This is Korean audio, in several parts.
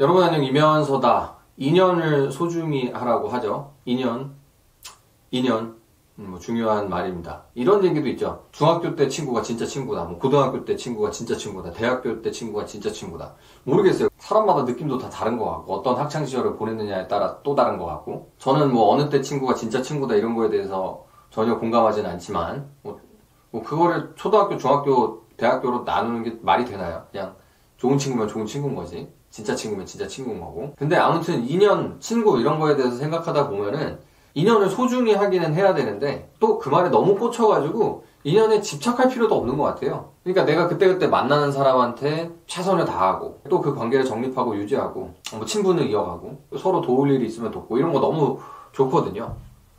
여러분 안녕 이면서다. 2년을 소중히 하라고 하죠. 2년 2년 음, 뭐 중요한 말입니다. 이런 얘기도 있죠. 중학교 때 친구가 진짜 친구다. 뭐 고등학교 때 친구가 진짜 친구다. 대학교 때 친구가 진짜 친구다. 모르겠어요. 사람마다 느낌도 다 다른 것 같고 어떤 학창 시절을 보냈느냐에 따라 또 다른 것 같고. 저는 뭐 어느 때 친구가 진짜 친구다 이런 거에 대해서 전혀 공감하지는 않지만 뭐, 뭐 그거를 초등학교 중학교 대학교로 나누는 게 말이 되나요? 그냥 좋은 친구면 좋은 친구인 거지 진짜 친구면 진짜 친구인 거고. 근데 아무튼 인연, 친구 이런 거에 대해서 생각하다 보면은 인연을 소중히 하기는 해야 되는데 또 그 말에 너무 꽂혀가지고 인연에 집착할 필요도 없는 것 같아요. 그러니까 내가 그때그때 만나는 사람한테 최선을 다하고 또 그 관계를 정립하고 유지하고 뭐 친분을 이어가고 서로 도울 일이 있으면 돕고 이런 거 너무 좋거든요.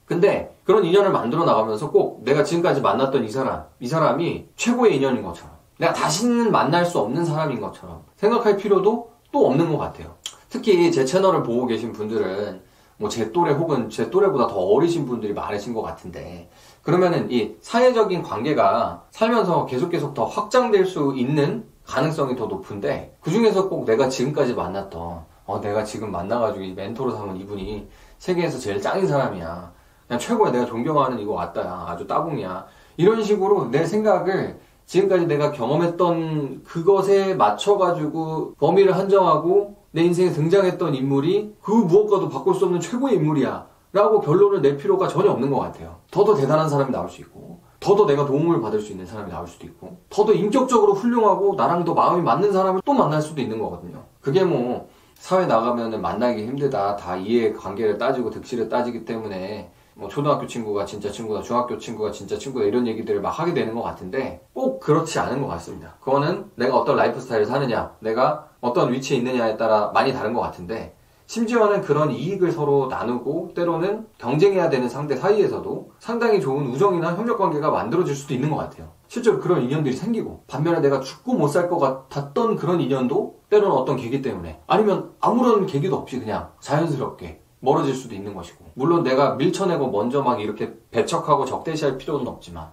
근데 그런 인연을 만들어 나가면서 꼭 내가 지금까지 만났던 이 사람, 이 사람이 최고의 인연인 것처럼 내가 다시는 만날 수 없는 사람인 것처럼 생각할 필요도 또 없는 것 같아요. 특히 제 채널을 보고 계신 분들은 뭐 제 또래 혹은 제 또래보다 더 어리신 분들이 많으신 것 같은데 그러면은 이 사회적인 관계가 살면서 계속 계속 더 확장될 수 있는 가능성이 더 높은데 그 중에서 꼭 내가 지금까지 만났던 어 내가 지금 만나가지고 이 멘토로 삼은 이분이 세계에서 제일 짱인 사람이야. 그냥 최고야. 내가 존경하는 이거 왔다야. 아주 따봉이야. 이런 식으로 내 생각을 지금까지 내가 경험했던 그것에 맞춰가지고 범위를 한정하고 내 인생에 등장했던 인물이 그 무엇과도 바꿀 수 없는 최고의 인물이야. 라고 결론을 낼 필요가 전혀 없는 것 같아요. 더더 대단한 사람이 나올 수 있고, 더더 내가 도움을 받을 수 있는 사람이 나올 수도 있고, 더더 인격적으로 훌륭하고 나랑 더 마음이 맞는 사람을 또 만날 수도 있는 거거든요. 그게 뭐, 사회 나가면 만나기 힘들다. 다 이해 관계를 따지고 득실을 따지기 때문에 뭐 초등학교 친구가 진짜 친구다, 중학교 친구가 진짜 친구다 이런 얘기들을 막 하게 되는 것 같은데 꼭 그렇지 않은 것 같습니다. 그거는 내가 어떤 라이프 스타일을 사느냐, 내가 어떤 위치에 있느냐에 따라 많이 다른 것 같은데 심지어는 그런 이익을 서로 나누고 때로는 경쟁해야 되는 상대 사이에서도 상당히 좋은 우정이나 협력 관계가 만들어질 수도 있는 것 같아요. 실제로 그런 인연들이 생기고 반면에 내가 죽고 못 살 것 같았던 그런 인연도 때로는 어떤 계기 때문에 아니면 아무런 계기도 없이 그냥 자연스럽게 멀어질 수도 있는 것이고. 물론 내가 밀쳐내고 먼저 막 이렇게 배척하고 적대시할 필요는 없지만.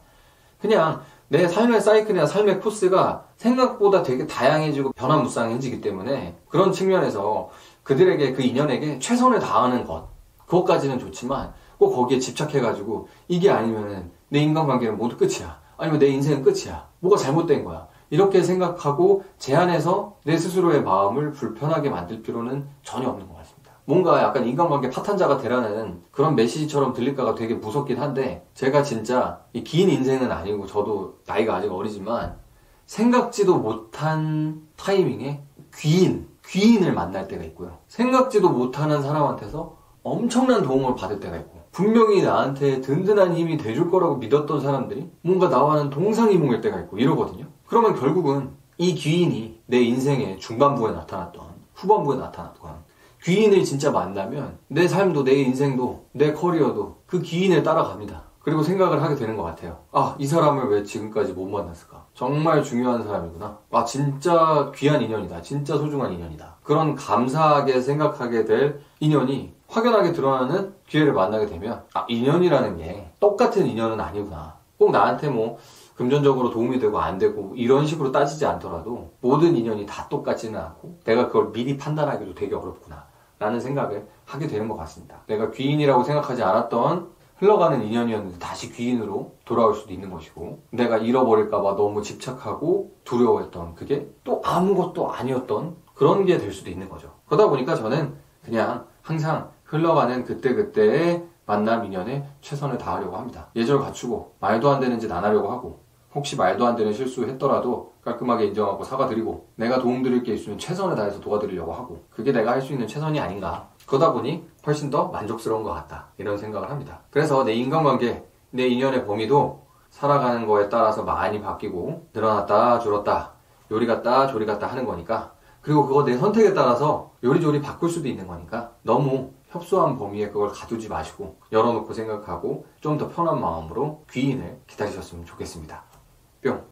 그냥 내 삶의 사이클이나 삶의 코스가 생각보다 되게 다양해지고 변화무쌍해지기 때문에 그런 측면에서 그들에게 그 인연에게 최선을 다하는 것. 그것까지는 좋지만 꼭 거기에 집착해가지고 이게 아니면은 내 인간관계는 모두 끝이야. 아니면 내 인생은 끝이야. 뭐가 잘못된 거야. 이렇게 생각하고 제한해서 내 스스로의 마음을 불편하게 만들 필요는 전혀 없는 것 같습니다. 뭔가 약간 인간관계 파탄자가 되라는 그런 메시지처럼 들릴까가 되게 무섭긴 한데 제가 진짜 긴 인생은 아니고 저도 나이가 아직 어리지만 생각지도 못한 타이밍에 귀인, 귀인을 만날 때가 있고요. 생각지도 못하는 사람한테서 엄청난 도움을 받을 때가 있고 분명히 나한테 든든한 힘이 돼줄 거라고 믿었던 사람들이 뭔가 나와는 동상이몽일 때가 있고 이러거든요. 그러면 결국은 이 귀인이 내 인생의 중반부에 나타났던 후반부에 나타났던 귀인을 진짜 만나면 내 삶도 내 인생도 내 커리어도 그 귀인을 따라갑니다. 그리고 생각을 하게 되는 것 같아요. 아, 이 사람을 왜 지금까지 못 만났을까? 정말 중요한 사람이구나. 아, 진짜 귀한 인연이다. 진짜 소중한 인연이다. 그런 감사하게 생각하게 될 인연이 확연하게 드러나는 기회를 만나게 되면, 아, 인연이라는 게 똑같은 인연은 아니구나. 꼭 나한테 뭐, 금전적으로 도움이 되고 안 되고 이런 식으로 따지지 않더라도 모든 인연이 다 똑같지는 않고 내가 그걸 미리 판단하기도 되게 어렵구나 라는 생각을 하게 되는 것 같습니다. 내가 귀인이라고 생각하지 않았던 흘러가는 인연이었는데 다시 귀인으로 돌아올 수도 있는 것이고 내가 잃어버릴까봐 너무 집착하고 두려워했던 그게 또 아무것도 아니었던 그런 게 될 수도 있는 거죠. 그러다 보니까 저는 그냥 항상 흘러가는 그때그때의 만남 인연에 최선을 다하려고 합니다. 예절 갖추고 말도 안 되는 짓 안 하려고 하고 혹시 말도 안 되는 실수했더라도 깔끔하게 인정하고 사과드리고 내가 도움드릴 게 있으면 최선을 다해서 도와드리려고 하고 그게 내가 할 수 있는 최선이 아닌가? 그러다 보니 훨씬 더 만족스러운 것 같다. 이런 생각을 합니다. 그래서 내 인간관계 내 인연의 범위도 살아가는 거에 따라서 많이 바뀌고 늘어났다 줄었다 요리 갔다 조리 갔다 하는 거니까. 그리고 그거 내 선택에 따라서 요리조리 바꿀 수도 있는 거니까. 너무 협소한 범위에 그걸 가두지 마시고 열어놓고 생각하고 좀 더 편한 마음으로 귀인을 기다리셨으면 좋겠습니다. 뿅.